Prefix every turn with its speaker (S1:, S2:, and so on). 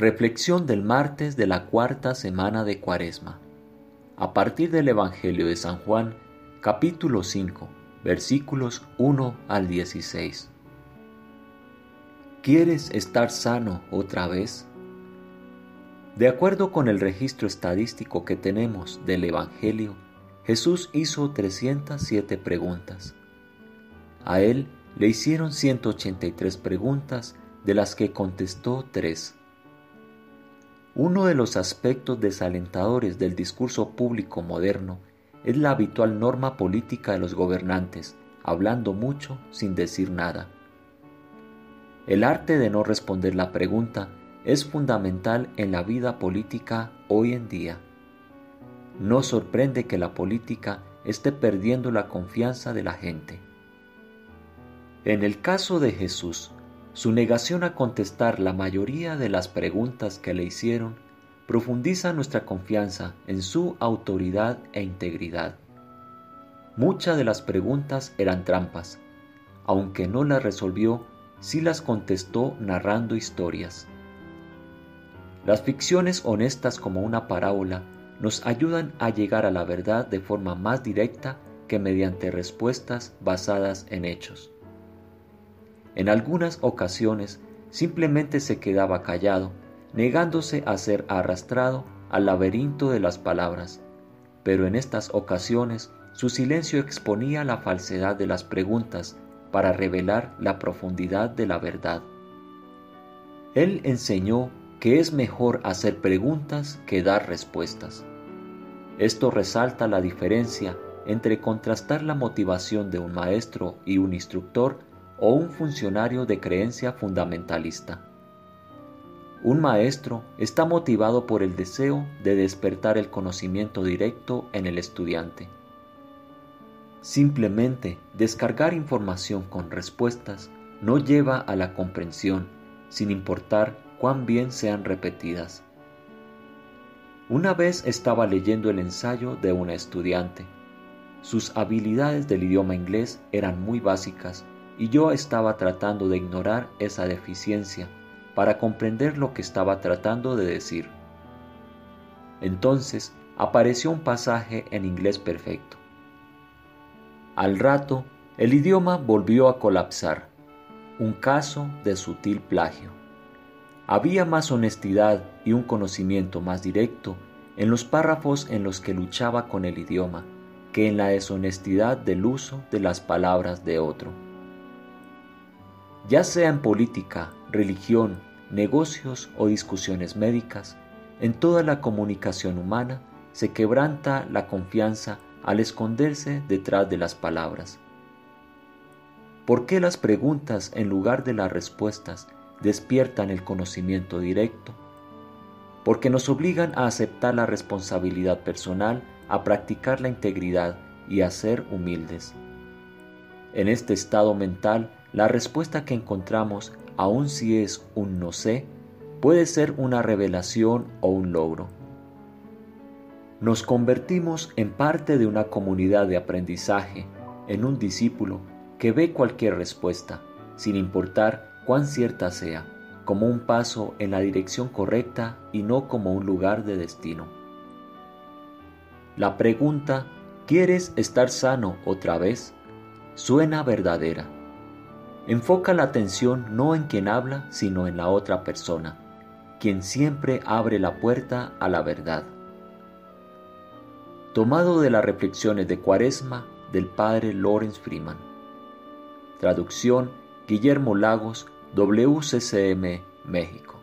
S1: Reflexión del martes de la cuarta semana de Cuaresma. A partir del Evangelio de San Juan, capítulo 5, versículos 1 al 16. ¿Quieres estar sano otra vez? De acuerdo con el registro estadístico que tenemos del Evangelio, Jesús hizo 307 preguntas. A él le hicieron 183 preguntas, de las que contestó tres. Uno de los aspectos desalentadores del discurso público moderno es la habitual norma política de los gobernantes, hablando mucho sin decir nada. El arte de no responder la pregunta es fundamental en la vida política hoy en día. No sorprende que la política esté perdiendo la confianza de la gente. En el caso de Jesús, su negación a contestar la mayoría de las preguntas que le hicieron profundiza nuestra confianza en su autoridad e integridad. Muchas de las preguntas eran trampas. Aunque no las resolvió, sí las contestó narrando historias. Las ficciones honestas como una parábola nos ayudan a llegar a la verdad de forma más directa que mediante respuestas basadas en hechos. En algunas ocasiones simplemente se quedaba callado, negándose a ser arrastrado al laberinto de las palabras, pero en estas ocasiones su silencio exponía la falsedad de las preguntas para revelar la profundidad de la verdad. Él enseñó que es mejor hacer preguntas que dar respuestas. Esto resalta la diferencia entre contrastar la motivación de un maestro y un instructor o un funcionario de creencia fundamentalista. Un maestro está motivado por el deseo de despertar el conocimiento directo en el estudiante. Simplemente descargar información con respuestas no lleva a la comprensión, sin importar cuán bien sean repetidas. Una vez estaba leyendo el ensayo de una estudiante. Sus habilidades del idioma inglés eran muy básicas y yo estaba tratando de ignorar esa deficiencia para comprender lo que estaba tratando de decir. Entonces apareció un pasaje en inglés perfecto. Al rato, el idioma volvió a colapsar, un caso de sutil plagio. Había más honestidad y un conocimiento más directo en los párrafos en los que luchaba con el idioma que en la deshonestidad del uso de las palabras de otro ya sea en política, religión, negocios o discusiones médicas, en toda la comunicación humana se quebranta la confianza al esconderse detrás de las palabras. ¿Por qué las preguntas en lugar de las respuestas despiertan el conocimiento directo? Porque nos obligan a aceptar la responsabilidad personal, a practicar la integridad y a ser humildes. En este estado mental la respuesta que encontramos, aun si es un no sé, puede ser una revelación o un logro. Nos convertimos en parte de una comunidad de aprendizaje, en un discípulo que ve cualquier respuesta, sin importar cuán cierta sea, como un paso en la dirección correcta y no como un lugar de destino. La pregunta, ¿quieres estar sano otra vez? suena verdadera Enfoca la atención no en quien habla, sino en la otra persona, quien siempre abre la puerta a la verdad. Tomado de las reflexiones de Cuaresma del padre Lawrence Freeman. Traducción Guillermo Lagos, WCCM, México.